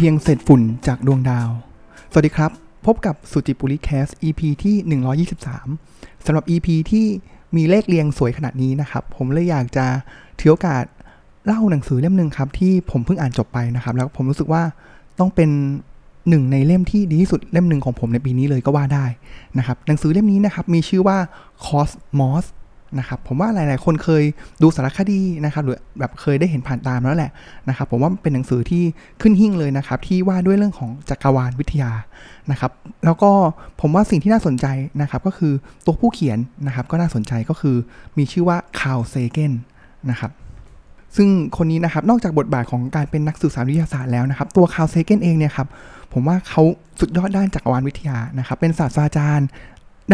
เพียงเศษฝุ่นจากดวงดาว สวัสดีครับ พบกับสุจิปุริแคส EP ที่ 123สำหรับ EP ที่มีเลขเรียงสวยขนาดนี้นะครับ ผมเลยอยากจะถือโอกาสเล่าหนังสือเล่มหนึ่งครับ ที่ผมเพิ่งอ่านจบไปนะครับ แล้วผมรู้สึกว่าต้องเป็นหนึ่งในเล่มที่ดีที่สุดเล่มหนึ่งของผมในปีนี้เลยก็ว่าได้นะครับ หนังสือเล่มนี้นะครับมีชื่อว่า Cosmos นะครับผมว่าหลาย ๆ คนเคยดูสารคดีนะครับหรือแบบเคยได้เห็นผ่านตามแล้วแหละนะครับผมว่าเป็นหนังสือที่ขึ้นหิ่งเลยนะครับที่ว่าด้วยเรื่องของจักรวาลวิทยานะครับแล้วก็ผมว่าสิ่งที่น่าสนใจนะครับก็คือตัวผู้เขียนนะครับก็น่าสนใจก็คือมีชื่อว่าคาร์เซเกนนะครับซึ่งคนนี้นะครับนอกจากบทบาทของการเป็นนักสื่อสารวิทยาศาสตร์แล้วนะครับตัวคาร์เซเกนเองเนี่ยครับผมว่าเขาสุดยอดด้านจักรวาลวิทยานะครับเป็นศาสตราจารย์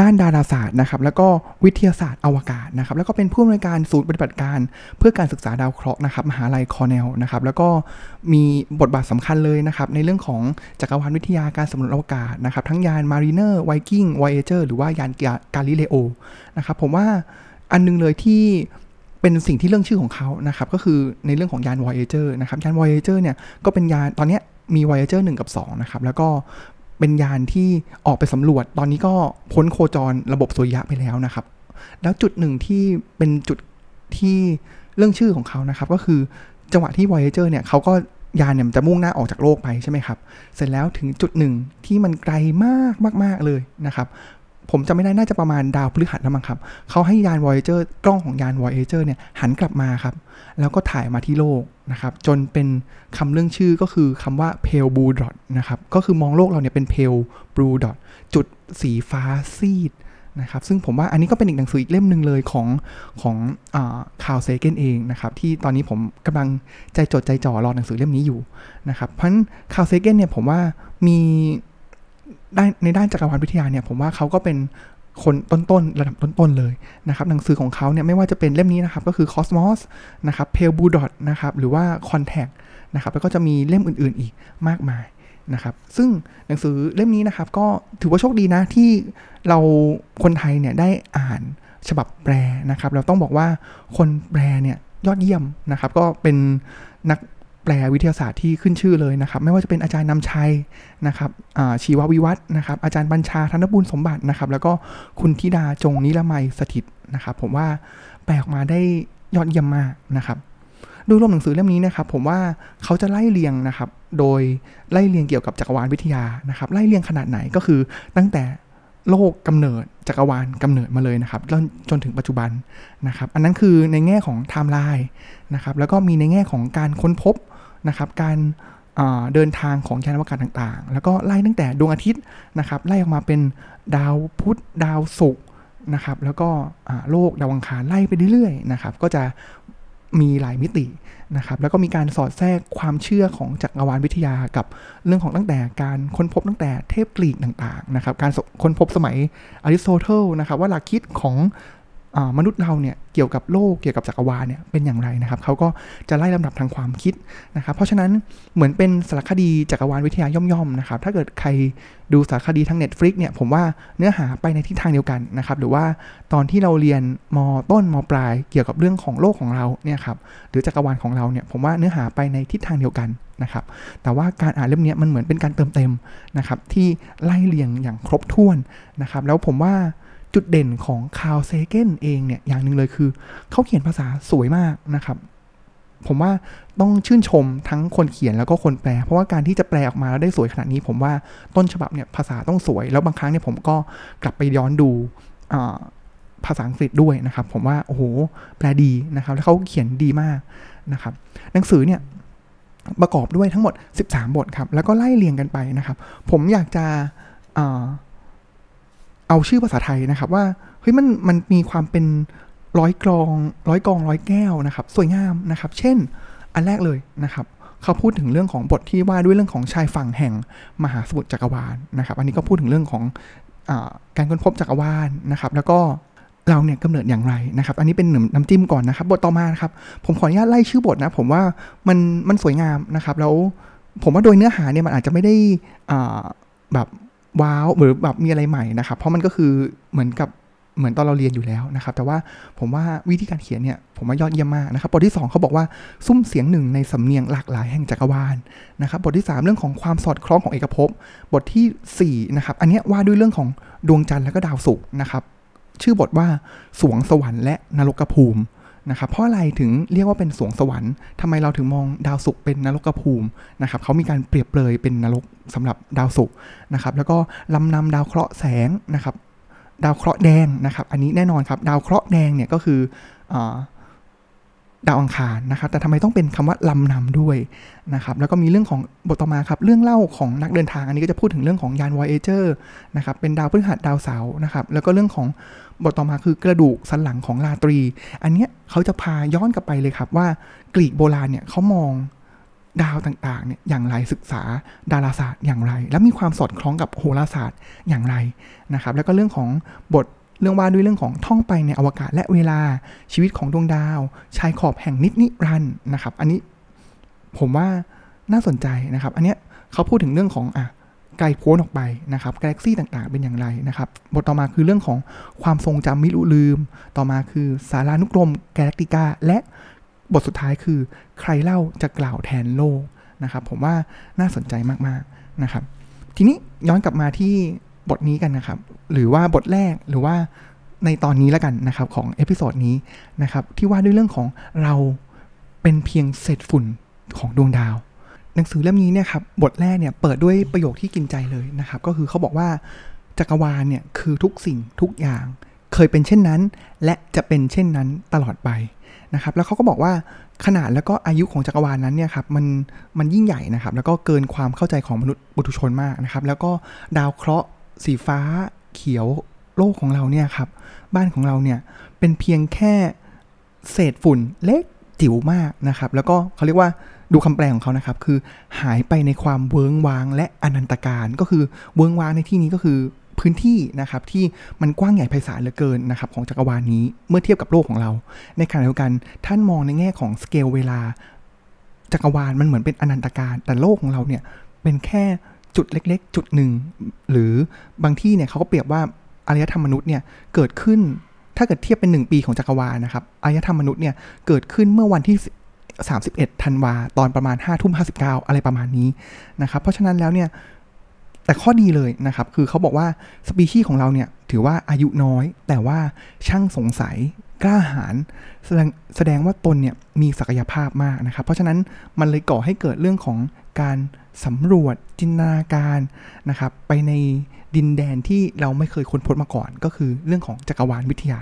ด้านดาราศาสตร์นะครับแล้วก็วิทยาศาสตร์อวกาศนะครับแล้วก็เป็นผู้อำนวยการศูนย์ปฏิบัติการ เพื่อการศึกษาดาวเคราะห์นะครับมหาลัยคอร์เนลนะครับแล้วก็มีบทบาทสำคัญเลยนะครับในเรื่องของจักรวาลวิทยาการสำรวจอวกาศนะครับทั้งยานมารีเนอร์ไวกิ้งไวเอเจอร์หรือว่ายานกาลิเลโอนะครับผมว่าอันนึงเลยที่เป็นสิ่งที่เลื่องชื่อของเขานะครับก็คือในเรื่องของยาน Voyager นะครับยาน Voyager เนี่ยก็เป็นยานตอนนี้มี Voyager 1 กับ 2 นะครับ แล้วก็ เป็นยานที่ออกไปสำรวจ ตอนนี้ก็พ้นโคจรระบบสุริยะไปแล้วนะครับ แล้วจุดหนึ่งที่เป็นจุดที่เรื่องชื่อของเขานะครับ ก็คือจังหวะที่ Voyager เนี่ยเขาก็ยานเนี่ยจะมุ่งหน้าออกจากโลกไปใช่ไหมครับ เสร็จแล้วถึงจุดหนึ่งที่มันไกลมากมากๆเลยนะครับ ผมจะไม่ได้น่าจะประมาณดาวพฤหัสแล้วมั้งครับเขาให้ยาน Voyager กล้องของยาน Voyager เนี่ยหันกลับมาครับ แล้วก็ถ่ายมาที่โลกนะครับ จนเป็นคำเรื่องชื่อก็คือคำว่า pale blue dot นะครับ ก็คือมองโลกเราเนี่ยเป็น pale blue dot จุดสีฟ้าซีดนะครับ ซึ่งผมว่าอันนี้ก็เป็นอีกหนังสืออีกเล่มหนึ่งเลยของของคาร์ล เซแกนเองนะครับ ที่ตอนนี้ผมกำลังใจจดใจจ่อรอหนังสือเล่มนี้อยู่นะครับ เพราะฉะนั้นคาร์ล เซแกนเนี่ยผมว่ามี ได้ในด้านจักรวาลวิทยาเนี่ยผมว่าเขาก็เป็นคนต้นๆ ระดับต้นๆ เลยนะครับหนังสือของเขาเนี่ยไม่ว่าจะเป็นเล่มนี้นะครับ ก็คือ Cosmos นะครับ Pale Blue Dot นะครับ หรือว่า Contact นะครับ แล้วก็จะมีเล่มอื่นๆ อีกมากมายนะครับ ซึ่งหนังสือเล่มนี้นะครับ ก็ถือว่าโชคดีนะที่เราคนไทยเนี่ยได้อ่านฉบับแปลนะครับ เราต้องบอกว่าคนแปลเนี่ยยอดเยี่ยมนะครับ ก็เป็นนัก แปลวิทยาศาสตร์ที่ขึ้นชื่อเลยนะครับ ไม่ว่าจะเป็นอาจารย์นำชัยนะครับชีววิวัฒนะครับ อาจารย์บัญชาธนบุญสมบัตินะครับ แล้วก็คุณธิดาจงนิรมัยสถิตนะครับ ผมว่าแปลออกมาได้ยอดเยี่ยมมากนะครับ โดยรวมหนังสือเล่มนี้นะครับ ผมว่าเขาจะไล่เรียงนะครับ โดยไล่เรียงเกี่ยวกับจักรวาลวิทยานะครับ ไล่เรียงขนาดไหนก็คือตั้งแต่โลกกำเนิดจักรวาลกำเนิดมาเลยนะครับจนจนถึงปัจจุบันนะครับ อันนั้นคือในแง่ของไทม์ไลน์นะครับ แล้วก็มีในแง่ของการค้นพบ นะครับการเดินทางของยานอวกาศต่างๆ แล้วก็ไล่ตั้งแต่ดวงอาทิตย์นะครับไล่ออกมาเป็นดาวพุธดาวศุกร์นะครับแล้วก็โลกดาวอังคารไล่ไปเรื่อยๆนะครับก็จะมีหลายมิตินะครับแล้วก็มีการสอดแทรกความเชื่อของจักรวาลวิทยากับเรื่องของตั้งแต่การค้นพบตั้งแต่เทพกรีกต่างๆนะครับการค้นพบสมัยอริสโตเติลนะครับว่าหลักคิดของ มนุษย์เราเนี่ยเกี่ยวกับโลกเกี่ยวกับจักรวาลเนี่ยเป็นอย่างไรนะครับเขาก็จะไล่ลำดับทางความคิดนะครับเพราะฉะนั้นเหมือนเป็นสารคดีจักรวาลวิทยาย่อมๆนะครับถ้าเกิดใครดูสารคดีทาง Netflix เนี่ยผมว่าเนื้อหาไปในทิศทางเดียวกันนะครับหรือว่าตอนที่เราเรียนมต้นมปลาย เกี่ยวกับเรื่องของโลกของเราเนี่ยครับหรือจักรวาลของเราเนี่ยผมว่าเนื้อหาไปในทิศทางเดียวกันนะครับแต่ว่าการอ่านเล่มนี้มันเหมือนเป็นการเติมเต็มนะครับที่ไล่เรียงอย่างครบถ้วนนะครับแล้วผมว่า จุดเด่นของคาร์ลเซเกนเองเนี่ยอย่างหนึ่งเลยคือ เขาเขียนภาษาสวยมากนะครับ ผมว่าต้องชื่นชมทั้งคนเขียนแล้วก็คนแปล เพราะว่าการที่จะแปลออกมาแล้วได้สวยขนาดนี้ ผมว่าต้นฉบับเนี่ยภาษาต้องสวย แล้วบางครั้งเนี่ยผมก็กลับไปย้อนดูภาษาอังกฤษด้วยนะครับ ผมว่าโอ้โหแปลดีนะครับ แล้วเขาเขียนดีมากนะครับ หนังสือเนี่ยประกอบด้วยทั้งหมด 13 บทครับ แล้วก็ไล่เรียงกันไปนะครับ ผมอยากจะ เอาชื่อภาษาไทยนะครับว่าเฮ้ยมันมันมีความเป็นร้อยกรองร้อยกองร้อยแก้วนะครับสวยงามนะครับ เช่นอันแรกเลยนะครับเขาพูดถึงเรื่องของบทที่ว่าด้วยเรื่องของชายฝั่งแห่งมหาสมุทรจักรวาลนะครับ อันนี้ก็พูดถึงเรื่องของอการค้นพบจักรวาลนะครับ แล้วก็เราเนี่ยกำเนิดอย่างไรนะครับ อันนี้เป็นหนึ่งน้ำจิ้มก่อนนะครับ บทต่อมานะครับ ผมขออนุญาตไล่ชื่อบทนะ ผมว่ามันมันสวยงามนะครับ แล้วผมว่าโดยเนื้อหาเนี่ยมันอาจจะไม่ได้แบบ ว้าวหรือแบบมีอะไรใหม่นะครับ เพราะมันก็คือเหมือนกับเหมือนตอนเราเรียนอยู่แล้วนะครับ แต่ว่าผมว่าวิธีการเขียนเนี่ยผมว่ายอดเยี่ยมมากนะครับ บทที่ 2เขาบอกว่าซุ้มเสียงหนึ่งในสำเนียงหลากหลายแห่งจักรวาลนะครับ บทที่ 3 เรื่องของความสอดคล้องของเอกภพ บทที่4นะครับ อันนี้ว่าด้วยเรื่องของดวงจันทร์และก็ดาวศุกร์นะครับ ชื่อบทว่าสวงสวรรค์และนรกภูมิ นะครับเพราะอะไรถึงเรียกว่าเป็นสวงสวรรค์ทำไมเราถึงมองดาวศุกร์เป็นนรกภูมินะครับเขามีการเปรียบเปรยเป็นนรกสำหรับดาวศุกร์นะครับแล้วก็ลำนำดาวเคราะห์แสงนะครับดาวเคราะห์แดงนะครับ อันนี้แน่นอนครับ ดาวเคราะห์แดงเนี่ยก็คืออ ดาวอังคารนะครับ แต่ทำไมต้องเป็นคำว่าลำนำด้วยนะครับ แล้วก็มีเรื่องของบทต่อมาครับ เรื่องเล่าของนักเดินทาง อันนี้ก็จะพูดถึงเรื่องของยาน Voyager นะครับ เป็นดาวพฤหัสดาวเสาร์นะครับ แล้วก็เรื่องของบทต่อมาคือกระดูกสันหลังของราตรี อันนี้เขาจะพาย้อนกลับไปเลยครับว่ากรีกโบราณเนี่ยเขามองดาวต่างๆเนี่ยอย่างไรศึกษาดาราศาสตร์อย่างไร และมีความสอดคล้องกับโหราศาสตร์อย่างไรนะครับ แล้วก็เรื่องของบท เรื่องว่าด้วยเรื่องของท่องไปในอวกาศและเวลาชีวิตของดวงดาว ชายขอบแห่งนิดนิรันนะครับ อันนี้ผมว่าน่าสนใจนะครับ อันเนี้ยเขาพูดถึงเรื่องของอะไกลโพ้นออกไปนะครับกาแล็กซี่ต่างๆ เป็นอย่างไรนะครับ บทต่อมาคือเรื่องของความทรงจำไม่รู้ลืม ต่อมาคือสารานุกรมกาแกลคติกา และบทสุดท้ายคือใครเล่าจะกล่าวแทนโลกนะครับ ผมว่าน่าสนใจมากๆนะครับ ทีนี้ย้อนกลับมาที่ บทนี้กันนะครับ หรือว่าบทแรกหรือว่าในตอนนี้แล้วกันนะครับของ episode นี้นะครับที่ว่าด้วยเรื่องของเราเป็นเพียงเศษฝุ่นของดวงดาว หนังสือเล่มนี้เนี่ยครับบทแรกเนี่ยเปิดด้วยประโยคที่กินใจเลยนะครับ ก็คือเขาบอกว่าจักรวาลเนี่ยคือทุกสิ่งทุกอย่าง เคยเป็นเช่นนั้น และจะเป็นเช่นนั้นตลอดไปนะครับแล้วเขาก็บอกว่าขนาดแล้วก็อายุของจักรวาลนั้นเนี่ยครับมันมันยิ่งใหญ่นะครับแล้วก็เกินความเข้าใจของมนุษย์บุตุชนมากนะครับแล้วก็ดาวเคราะห์ สีฟ้าเขียวโลกของเราเนี่ยครับ บ้านของเราเนี่ยเป็นเพียงแค่เศษฝุ่นเล็กจิ๋วมากนะครับ แล้วก็เขาเรียกว่าดูคำแปลของเขานะครับ คือหายไปในความเวิงวางและอนันตการก็คือเวิงวางในที่นี้ก็คือพื้นที่นะครับที่มันกว้างใหญ่ไพศาลเหลือเกินนะครับของจักรวาลนี้เมื่อเทียบกับโลกของเรา ในขณะเดียวกันท่านมองในแง่ของสเกลเวลาจักรวาลมันเหมือนเป็นอนันตการ แต่โลกของเราเนี่ยเป็นแค่ จุดเล็ก ๆ จุดหนึ่ง หรือบางที่เนี่ยเขาก็เปรียบว่าอารยธรรมมนุษย์เนี่ยเกิดขึ้นถ้าเกิดเทียบเป็น 1 ปีของจักรวาลนะครับอารยธรรมมนุษย์เนี่ยเกิดขึ้นเมื่อวันที่ 31ธันวาตอนประมาณ5ทุ่ม59อะไรประมาณนี้นะครับ เพราะฉะนั้นแล้วเนี่ยแต่ข้อดีเลยนะครับ คือเขาบอกว่าสปีชีส์ของเราเนี่ยถือว่าอายุน้อย แต่ว่าช่างสงสัยกล้าหาญแสดงแสดงว่าตนเนี่ยมีศักยภาพมากนะครับ เพราะฉะนั้นมันเลยก่อให้เกิดเรื่องของ การสำรวจจินตนาการนะครับไปในดินแดนที่เราไม่เคยค้นพบมาก่อน ก็คือเรื่องของจักรวาลวิทยา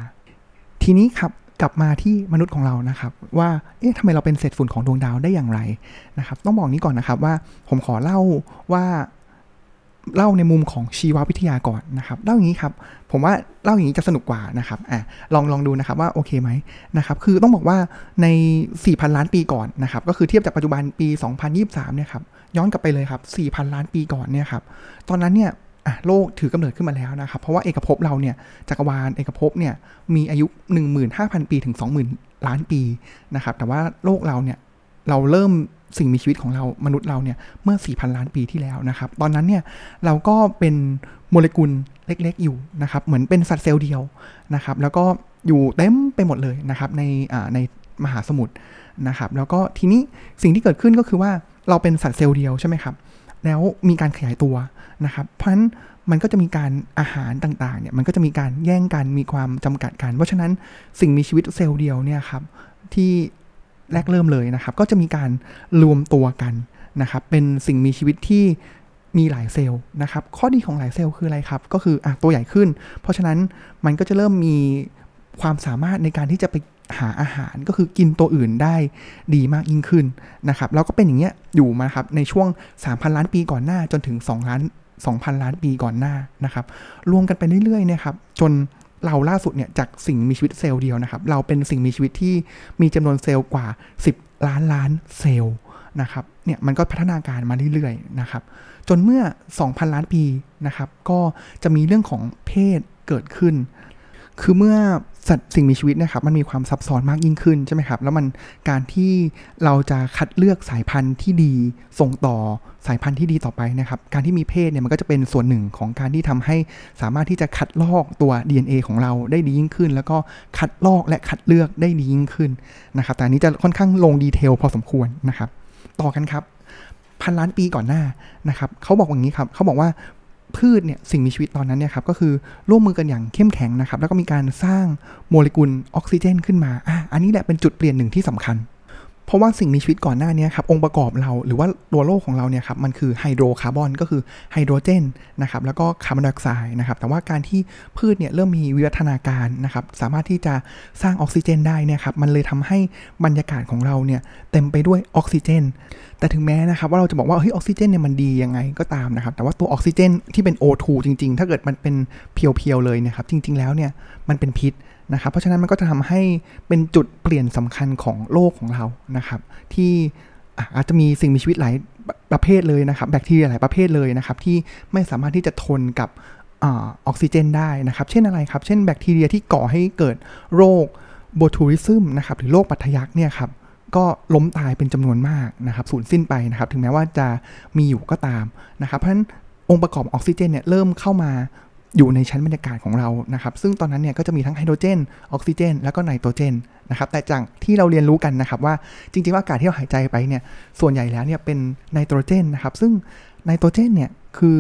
ทีนี้ครับกลับมาที่มนุษย์ของเรานะครับ ว่าเอ๊ะทำไมเราเป็นเศษฝุ่นของดวงดาวได้อย่างไรนะครับ ต้องบอกนี้ก่อนนะครับว่าผมขอเล่าว่า เล่าในมุมของชีววิทยาก่อนนะครับเล่าอย่างนี้ครับ ผมว่าเล่าอย่างนี้จะสนุกกว่านะครับอะลองลองดูนะครับว่าโอเคไหมนะครับ คือต้องบอกว่าใน 4,000 ล้านปีก่อนนะครับ ก็คือเทียบจากปัจจุบันปี 2023 เนี่ยครับย้อนกลับไปเลยครับ 4,000 ล้านปีก่อนเนี่ยครับตอนนั้นเนี่ยอะโลกถือกำเนิดขึ้นมาแล้วนะครับ เพราะว่าเอกภพเราเนี่ยจักรวาลเอกภพเนี่ยมีอายุ 15,000 ปีถึง 20,000 ล้านปีนะครับแต่ว่าโลกเราเนี่ย เราเริ่มสิ่งมีชีวิตของเรามนุษย์เราเนี่ยเมื่อ 4,000 ล้านปีที่แล้วนะครับ ตอนนั้นเนี่ยเราก็เป็นโมเลกุลเล็กๆอยู่นะครับเหมือนเป็นสัตว์เซลล์เดียวนะครับ แล้วก็อยู่เต็มไปหมดเลยนะครับในในมหาสมุทรนะครับ แล้วก็ทีนี้สิ่งที่เกิดขึ้นก็คือว่าเราเป็นสัตว์เซลล์เดียวใช่ไหมครับ แล้วมีการขยายตัวนะครับ เพราะฉะนั้นมันก็จะมีการอาหารต่างๆเนี่ยมันก็จะมีการแย่งกันมีความจำกัดกัน เพราะฉะนั้นสิ่งมีชีวิตเซลล์เดียวเนี่ยครับที่ แรกเริ่มเลยนะครับ ก็จะมีการรวมตัวกันนะครับ เป็นสิ่งมีชีวิตที่มีหลายเซลล์นะครับ ข้อดีของหลายเซลล์คืออะไรครับ ก็คืออะตัวใหญ่ขึ้น เพราะฉะนั้นมันก็จะเริ่มมีความสามารถในการที่จะไปหาอาหารก็คือกินตัวอื่นได้ดีมากยิ่งขึ้นนะครับ แล้วก็เป็นอย่างเงี้ยอยู่มาครับในช่วง 3,000 ล้านปีก่อนหน้าจนถึง 2 ล้าน 2,000 ล้านปีก่อนหน้านะครับ รวมกันไปเรื่อยๆนี่ยครับ จน เราล่าสุดเนี่ยจากสิ่งมีชีวิตเซลล์เดียวนะครับ เราเป็นสิ่งมีชีวิตที่มีจำนวนเซลล์กว่า 10 ล้านล้านเซลล์นะครับเนี่ยมันก็พัฒนาการมาเรื่อยๆนะครับจนเมื่อ 2,000 ล้านปีนะครับก็จะมีเรื่องของเพศเกิดขึ้น คือเมื่อสัตว์สิ่งมีชีวิตนะครับมันมีความซับซ้อนมากยิ่งขึ้นใช่ไหมครับ แล้วมันการที่เราจะคัดเลือกสายพันธุ์ที่ดีส่งต่อสายพันธุ์ที่ดีต่อไปนะครับ การที่มีเพศเนี่ยมันก็จะเป็นส่วนหนึ่งของการที่ทำให้สามารถที่จะคัดลอกตัว DNA ของเราได้ดียิ่งขึ้น แล้วก็คัดลอกและคัดเลือกได้ดียิ่งขึ้นนะครับ แต่นี้จะค่อนข้างลงดีเทลพอสมควรนะครับ ต่อกันครับพันล้านปีก่อนหน้านะครับเขาบอกอย่างนี้ครับเขาบอกว่า พืชเนี่ยสิ่งมีชีวิตตอนนั้นเนี่ยครับก็คือร่วมมือกันอย่างเข้มแข็งนะครับ แล้วก็มีการสร้างโมเลกุลออกซิเจน ขึ้นมาอะอันนี้แหละเป็นจุดเปลี่ยนหนึ่งที่สำคัญ เพราะว่าสิ่งมีชีวิตก่อนหน้านี้ครับองค์ประกอบเราหรือว่าตัวโลกของเราเนี่ยครับมันคือไฮโดรคาร์บอนก็คือไฮโดรเจนนะครับแล้วก็คาร์บอนไดออกไซด์นะครับแต่ว่าการที่พืชเนี่ยเริ่มมีวิวัฒนาการนะครับสามารถที่จะสร้างออกซิเจนได้เนี่ยครับมันเลยทำให้บรรยากาศของเราเนี่ยเต็มไปด้วยออกซิเจน แต่ถึงแม้นะครับว่าเราจะบอกว่าเฮ้ยออกซิเจนเนี่ยมันดียังไงก็ตามนะครับแต่ว่าตัวออกซิเจนที่เป็น O2 จริง ๆ ถ้าเกิดมันเป็นเพียวๆเลยนะครับจริง ๆ แล้วเนี่ยมันเป็นพิษ นะครับ เพราะฉะนั้นมันก็จะทำให้เป็นจุดเปลี่ยนสำคัญของโลกของเรานะครับ ที่อาจจะมีสิ่งมีชีวิตหลายประเภทเลยนะครับ แบคทีเรียหลายประเภทเลยนะครับ ที่ไม่สามารถที่จะทนกับออกซิเจนได้นะครับ เช่นอะไรครับ เช่นแบคทีเรียที่ก่อให้เกิดโรคโบทูริซึมนะครับ หรือโรคปัทยักเนี่ยครับก็ล้มตายเป็นจำนวนมากนะครับสูญสิ้นไปนะครับ ถึงแม้ว่าจะมีอยู่ก็ตามนะครับ เพราะฉะนั้นองค์ประกอบออกซิเจนเนี่ยเริ่มเข้ามา อยู่ในชั้นบรรยากาศของเรานะครับ ซึ่งตอนนั้นเนี่ยก็จะมีทั้งไฮโดรเจน ออกซิเจน แล้วก็ไนโตรเจนนะครับ แต่จากที่เราเรียนรู้กันนะครับว่าจริงๆว่าอากาศที่เราหายใจไปเนี่ย ส่วนใหญ่แล้วเนี่ยเป็นไนโตรเจนนะครับ ซึ่งไนโตรเจนเนี่ยคือ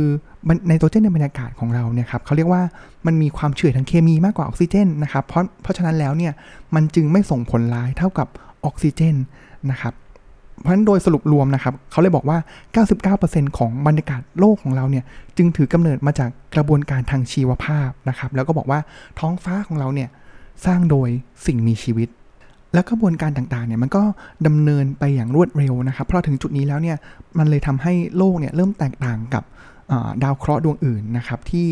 ไนโตรเจนในบรรยากาศของเราเนี่ยครับเขาเรียกว่ามันมีความเฉื่อยทางเคมีมากกว่าออกซิเจนนะครับ เพราะเพราะฉะนั้นแล้วเนี่ยมันจึงไม่ส่งผลร้ายเท่ากับออกซิเจนนะครับ เพราะฉะนั้นโดยสรุปรวมนะครับเขาเลยบอกว่า 99%ของบรรยากาศโลกของเราเนี่ยจึงถือกำเนิดมาจากกระบวนการทางชีวภาพนะครับ แล้วก็บอกว่าท้องฟ้าของเราเนี่ยสร้างโดยสิ่งมีชีวิต แล้วกระบวนการต่างๆเนี่ยมันก็ดำเนินไปอย่างรวดเร็วนะครับ เพราะถึงจุดนี้แล้วเนี่ยมันเลยทำให้โลกเนี่ยเริ่มแตกต่างกับดาวเคราะห์ดวงอื่นนะครับที่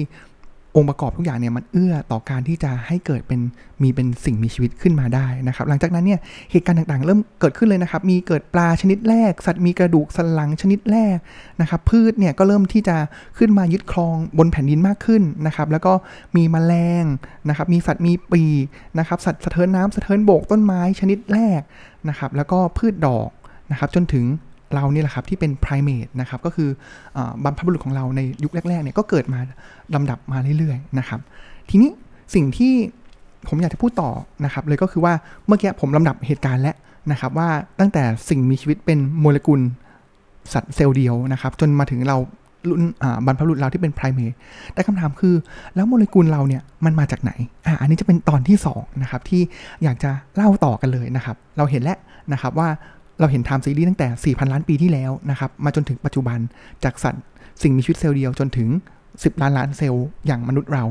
องค์ประกอบทุกอย่างเนี่ยมันเอื้อต่อการที่จะให้เกิดเป็นมีเป็นสิ่งมีชีวิตขึ้นมาได้นะครับ หลังจากนั้นเนี่ยเหตุการณ์ต่างๆ เริ่มเกิดขึ้นเลยนะครับ มีเกิดปลาชนิดแรก สัตว์มีกระดูกสันหลังชนิดแรกนะครับพืชเนี่ยก็เริ่มที่จะขึ้นมายึดครองบนแผ่นดินมากขึ้นนะครับ แล้วก็มีแมลงนะครับ มีสัตว์มีปีนะครับ สัตว์สะเทินน้ำสะเทินโบกต้นไม้ชนิดแรกนะครับ แล้วก็พืชดอกนะครับจนถึง เราเนี่ยแหละครับที่เป็นไพรเมตนะครับก็คือบรรพบุรุษของเราในยุคแรกๆเนี่ยก็เกิดมาลำดับมาเรื่อยๆนะครับทีนี้สิ่งที่ผมอยากจะพูดต่อนะครับเลยก็คือว่าเมื่อกี้ผมลำดับเหตุการณ์แล้วนะครับว่าตั้งแต่สิ่งมีชีวิตเป็นโมเลกุลสัตว์เซลล์เดียวนะครับจนมาถึงเรารุ่นบรรพบุรุษเราที่เป็นไพรเมตแต่คำถามคือ แล้วโมเลกุลเราเนี่ยมันมาจากไหนอ่าอันนี้จะเป็นตอนที่2นะครับที่อยากจะเล่าต่อกันเลยนะครับ เราเห็นแล้วนะครับว่า เราเห็น time series ตั้งแต่ 4,000 ล้านปีที่แล้วนะครับมาจนถึงปัจจุบันจากสัตว์สิ่งมีชีวิตเซลล์เดียวจนถึง 10 ล้านล้านเซลล์อย่างมนุษย์เรา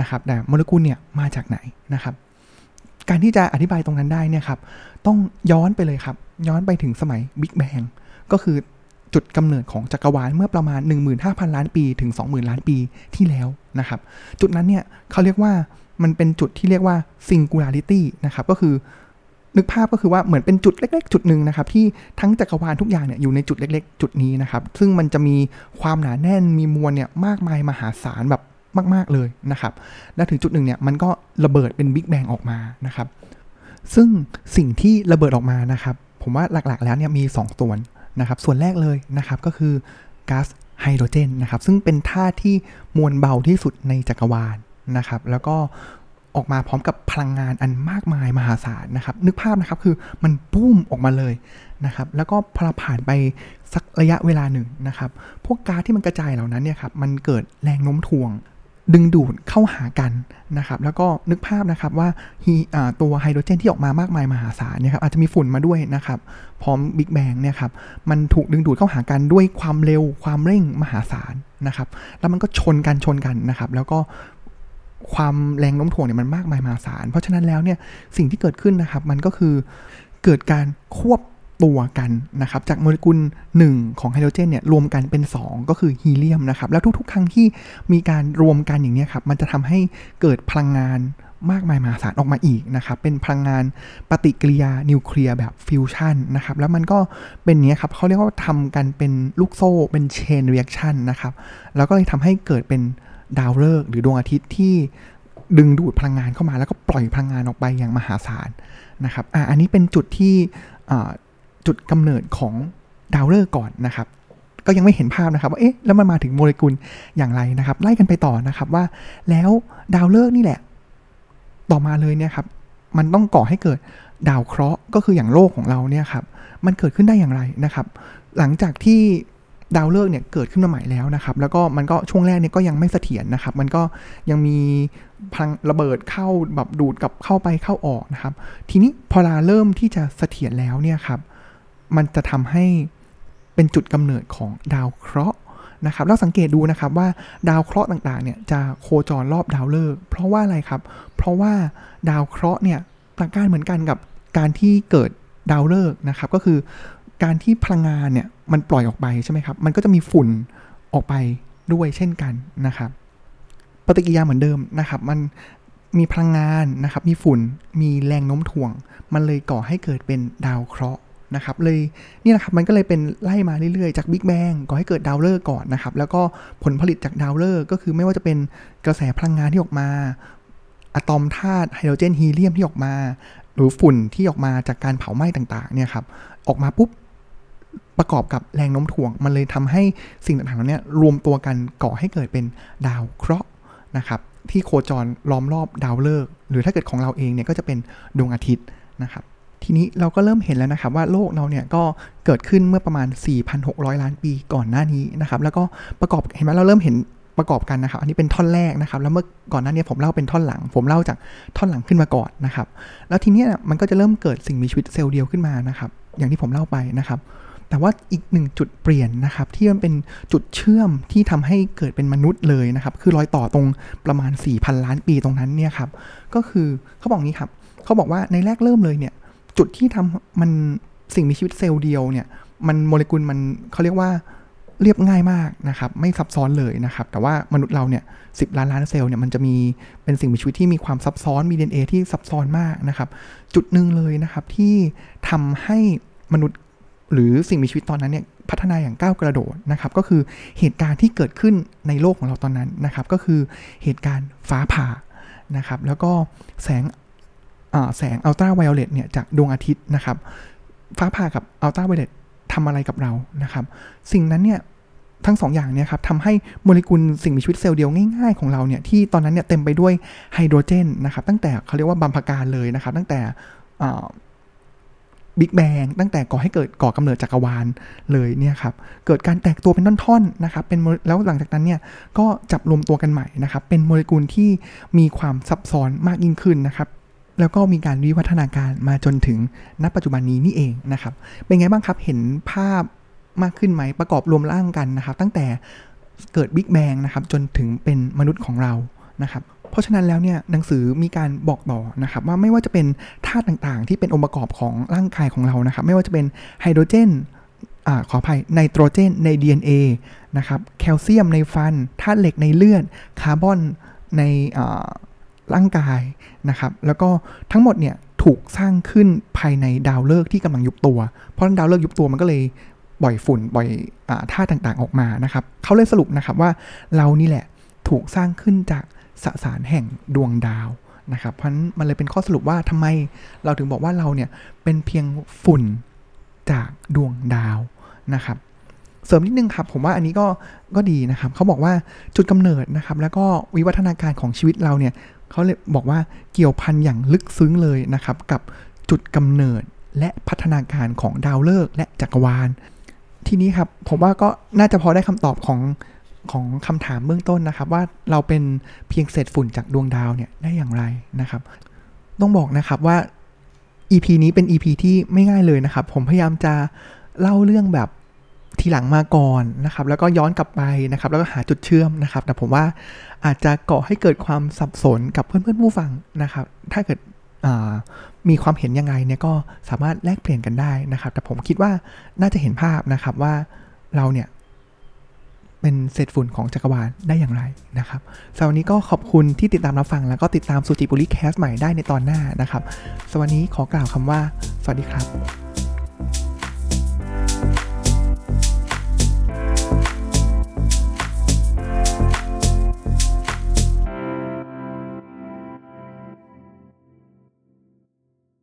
นะครับแต่โมเลกุลเนี่ยมาจากไหนนะครับการที่จะอธิบายตรงนั้นได้เนี่ยครับต้องย้อนไปเลยครับ ย้อนไปถึงสมัยบิ๊กแบงก็คือจุดกำเนิดของจักรวาลเมื่อประมาณ 15,000 ล้านปีถึง 20,000 ล้านปีที่แล้วนะครับ จุดนั้นเนี่ยเขาเรียกว่ามันเป็นจุดที่เรียกว่า singularity นะครับ ก็คือ นึกภาพก็คือว่าเหมือนเป็นจุดเล็ก ๆ จุดหนึ่งนะครับที่ทั้งจักรวาลทุกอย่างเนี่ยอยู่ในจุดเล็ก ๆ จุดนี้นะครับซึ่งมันจะมีความหนาแน่นมีมวลเนี่ยมากมายมหาศาลแบบมาก ๆเลยนะครับและถึงจุดหนึ่งเนี่ยมันก็ระเบิดเป็นบิ๊กแบงออกมานะครับซึ่งสิ่งที่ระเบิดออกมานะครับผมว่าหลักๆแล้วเนี่ยมี 2 ส่วนนะครับส่วนแรกเลยนะครับก็คือก๊าซไฮโดรเจนนะครับซึ่งเป็นธาตุที่มวลเบาที่สุดในจักรวาลนะครับแล้วก็ ออกมาพร้อมกับพลังงานอันมากมายมหาศาลนะครับ นึกภาพนะครับคือมันปุ้มออกมาเลยนะครับ แล้วก็พอผ่านไปสักระยะเวลาหนึ่งนะครับ พวกก๊าซที่มันกระจายเหล่านั้นเนี่ยครับมันเกิดแรงโน้มถ่วงดึงดูดเข้าหากันนะครับ แล้วก็นึกภาพนะครับว่าตัวไฮโดรเจนที่ออกมามากมายมหาศาลเนี่ยครับอาจจะมีฝุ่นมาด้วยนะครับ พร้อมบิ๊กแบงเนี่ยครับมันถูกดึงดูดเข้าหากันด้วยความเร็วความเร่งมหาศาลนะครับ แล้วมันก็ชนกันชนกันนะครับ แล้วก็ ความแรงโน้มถ่วงเนี่ยมันมากมายมหาศาล เพราะฉะนั้นแล้วเนี่ยสิ่งที่เกิดขึ้นนะครับมันก็คือเกิดการควบตัวกันนะครับจากโมเลกุล 1 ของไฮโดรเจนเนี่ยรวมกันเป็น 2 ก็คือฮีเลียมนะครับแล้วทุกๆ ครั้งที่มีการรวมกันอย่างนี้ครับมันจะทำให้เกิดพลังงานมากมายมหาศาลออกมาอีกนะครับ เป็นพลังงานปฏิกิริยานิวเคลียร์แบบฟิวชันนะครับ แล้วมันก็เป็นนี้ครับเขาเรียกว่าทำกันเป็นลูกโซ่เป็น chain reaction นะครับ แล้วก็เลยทำให้เกิดเป็น ดาวฤกษ์หรือดวงอาทิตย์ที่ดึงดูดพลังงานเข้ามาแล้วก็ปล่อยพลังงานออกไปอย่างมหาศาลนะครับอ่าอันนี้เป็นจุดที่จุดกำเนิดของดาวฤกษ์ก่อนนะครับ ก็ยังไม่เห็นภาพนะครับว่าเอ๊ะแล้วมันมาถึงโมเลกุลอย่างไรนะครับ ไล่กันไปต่อนะครับว่าแล้วดาวฤกษ์นี่แหละ ต่อมาเลยเนี่ยครับมันต้องก่อให้เกิดดาวเคราะห์ก็คืออย่างโลกของเราเนี่ยครับมันเกิดขึ้นได้อย่างไรนะครับ หลังจากที่ ดาวฤกษ์เนี่ยเกิดขึ้นมาใหม่แล้วนะครับ แล้วก็มันก็ช่วงแรกเนี่ยก็ยังไม่เสถียรนะครับ มันก็ยังมีพลังระเบิดเข้าแบบดูดกับเข้าไปเข้าออกนะครับ ทีนี้พอลาเริ่มที่จะเสถียรแล้วเนี่ยครับ มันจะทำให้เป็นจุดกำเนิดของดาวเคราะห์นะครับเราสังเกตดูนะครับว่าดาวเคราะห์ต่างๆเนี่ยจะโคจรรอบดาวฤกษ์เพราะว่าอะไรครับ เพราะว่าดาวเคราะห์เนี่ยประการเหมือนกันกับการที่เกิดดาวฤกษ์นะครับ ก็คือการที่พลังงานเนี่ย มันปล่อยออกไปใช่ไหมครับ มันก็จะมีฝุ่นออกไปด้วยเช่นกันนะครับ ปฏิกิริยาเหมือนเดิมนะครับ มันมีพลังงานนะครับ มีฝุ่น มีแรงโน้มถ่วง มันเลยก่อให้เกิดเป็นดาวเคราะห์นะครับ เลยนี่นะครับ มันก็เลยเป็นไล่มาเรื่อยๆ จากบิ๊กแบงก่อให้เกิดดาวฤกษ์ก่อนนะครับ แล้วก็ผลผลิตจากดาวฤกษ์ก็คือไม่ว่าจะเป็นกระแสพลังงานที่ออกมา อะตอมธาตุไฮโดรเจนฮีเลียมที่ออกมา หรือฝุ่นที่ออกมาจากการเผาไหม้ต่างๆ เนี่ยครับ ออกมาปุ๊บ ประกอบกับแรงโน้มถ่วง มันเลยทำให้สิ่งต่างๆเหล่านี้รวมตัวกันก่อให้เกิดเป็นดาวเคราะห์นะครับ ที่โคจรล้อมรอบดาวฤกษ์หรือถ้าเกิดของเราเองเนี่ยก็จะเป็นดวงอาทิตย์นะครับทีนี้เราก็เริ่มเห็นแล้วนะครับว่าโลกเราเนี่ยก็เกิดขึ้นเมื่อประมาณ 4,600 ล้านปีก่อนหน้านี้นะครับ แล้วก็ประกอบเห็นไหมเราเริ่มเห็นประกอบกันนะครับ อันนี้เป็นท่อนแรกนะครับ แล้วเมื่อก่อนหน้านี้ผมเล่าเป็นท่อนหลัง ผมเล่าจากท่อนหลังขึ้นมาก่อนนะครับ แล้วทีนี้มันก็จะเริ่มเกิดสิ่งมีชีวิตเซลล์เดียวขึ้นมานะครับ อย่างที่ผมเล่าไปนะครับ แต่ว่าอีกหนึ่งจุดเปลี่ยนนะครับ ที่มันเป็นจุดเชื่อมที่ทำให้เกิดเป็นมนุษย์เลยนะครับ คือรอยต่อตรงประมาณ 4,000 ล้านปีตรงนั้นเนี่ยครับ ก็คือเขาบอกงี้ครับเขาบอกว่าในแรกเริ่มเลยเนี่ย จุดที่ทำมันสิ่งมีชีวิตเซลล์เดียวเนี่ย มันโมเลกุลมันเขาเรียกว่าเรียบง่ายมากนะครับ ไม่ซับซ้อนเลยนะครับ แต่ว่ามนุษย์เราเนี่ยสิล้านล้านเซลล์เนี่ยมันจะมีเป็นสิ่งมีชีวิตที่มีความซับซ้อนมี DNA ที่ซับซ้อนมากนะครับ จุดหนึ่งเลยนะครับที่ทำให้มนุษย์ หรือสิ่งมีชีวิตตอนนั้นเนี่ยพัฒนาอย่างก้าวกระโดดนะครับ ก็คือเหตุการณ์ที่เกิดขึ้นในโลกของเราตอนนั้นนะครับ ก็คือเหตุการณ์ฟ้าผ่านะครับ แล้วก็แสงแสงอัลตราไวโอเลตเนี่ยจากดวงอาทิตย์นะครับ ฟ้าผ่ากับอัลตราไวโอเลตทำอะไรกับเรานะครับ สิ่งนั้นเนี่ยทั้ง2ออย่างเนี่ยครับทำให้โมเลกุลสิ่งมีชีวิตเซลล์เดียวง่ายๆของเราเนี่ยที่ตอนนั้นเนี่ยเต็มไปด้วยไฮโดรเจนนะครับ ตั้งแต่เขาเรียกว่าบัมพการเลยนะครับ ตั้งแต่ บิ๊กแบงตั้งแต่ก่อให้เกิดก่อกำเนิดจักรวาลเลยเนี่ยครับเกิดการแตกตัวเป็นท่อนๆนะครับเป็นแล้วหลังจากนั้นเนี่ยก็จับรวมตัวกันใหม่นะครับเป็นโมเลกุลที่มีความซับซ้อนมากยิ่งขึ้นนะครับแล้วก็มีการวิวัฒนาการมาจนถึงณปัจจุบันนี้นี่เองนะครับเป็นไงบ้างครับเห็นภาพมากขึ้นไหมประกอบรวมร่างกันนะครับตั้งแต่เกิดบิ๊กแบงนะครับจนถึงเป็นมนุษย์ของเรานะครับ เพราะฉะนั้นแล้วเนี่ยหนังสือมีการบอกต่อนะครับว่าไม่ว่าจะเป็นธาตุต่างๆ ที่เป็นองค์ประกอบของร่างกายของเรานะครับไม่ว่าจะเป็นไฮโดรเจนอขออภัยไนโตรเจนใน DNA นะครับแคลเซียมในฟันธาตุเหล็กในเลือดคาร์บอนในร่างกายนะครับแล้วก็ทั้งหมดเนี่ยถูกสร้างขึ้นภายในดาวฤกษ์ที่กำลังยุบตัว เพราะดาวฤกษ์ยุบตัวมันก็เลยบ่อยฝุ่นบ่อยธาตุต่างๆออกมานะครับเขาเลยสรุปนะครับว่าเรานี่แหละถูกสร้างขึ้นจาก สสารแห่งดวงดาวนะครับเพราะนั้นมันเลยเป็นข้อสรุปว่าทำไมเราถึงบอกว่าเราเนี่ยเป็นเพียงฝุ่นจากดวงดาวนะครับ เสริมนิดนึงครับ ผมว่าอันนี้ก็ก็ดีนะครับเขาบอกว่าจุดกำเนิดนะครับ แล้วก็วิวัฒนาการของชีวิตเราเนี่ยเขาเลยบอกว่าเกี่ยวพันอย่างลึกซึ้งเลยนะครับ กับจุดกำเนิดและพัฒนาการของดาวฤกษ์และจักรวาล ทีนี้ครับผมว่าก็น่าจะพอได้คำตอบของ ของคำถามเบื้องต้นนะครับ ว่าเราเป็นเพียงเศษฝุ่นจากดวงดาวเนี่ยได้อย่างไรนะครับ ต้องบอกนะครับว่า EP นี้เป็น EP ที่ไม่ง่ายเลยนะครับ ผมพยายามจะเล่าเรื่องแบบทีหลังมาก่อนนะครับ แล้วก็ย้อนกลับไปนะครับ แล้วก็หาจุดเชื่อมนะครับ แต่ผมว่าอาจจะก่อให้เกิดความสับสนกับเพื่อนๆผู้ฟังนะครับ ถ้าเกิดมีความเห็นยังไงเนี่ยก็สามารถแลกเปลี่ยนกันได้นะครับ แต่ผมคิดว่าน่าจะเห็นภาพนะครับว่าเราเนี่ย เป็นเศษฝุ่นของจักรวาลได้อย่างไรนะครับสำหรับวันนี้ก็ขอบคุณที่ติดตามรับฟัง แล้วก็ติดตามสุจิบุริแคสใหม่ได้ในตอนหน้านะครับสวัสดีขอกล่าวคำว่า สวัสดีครับ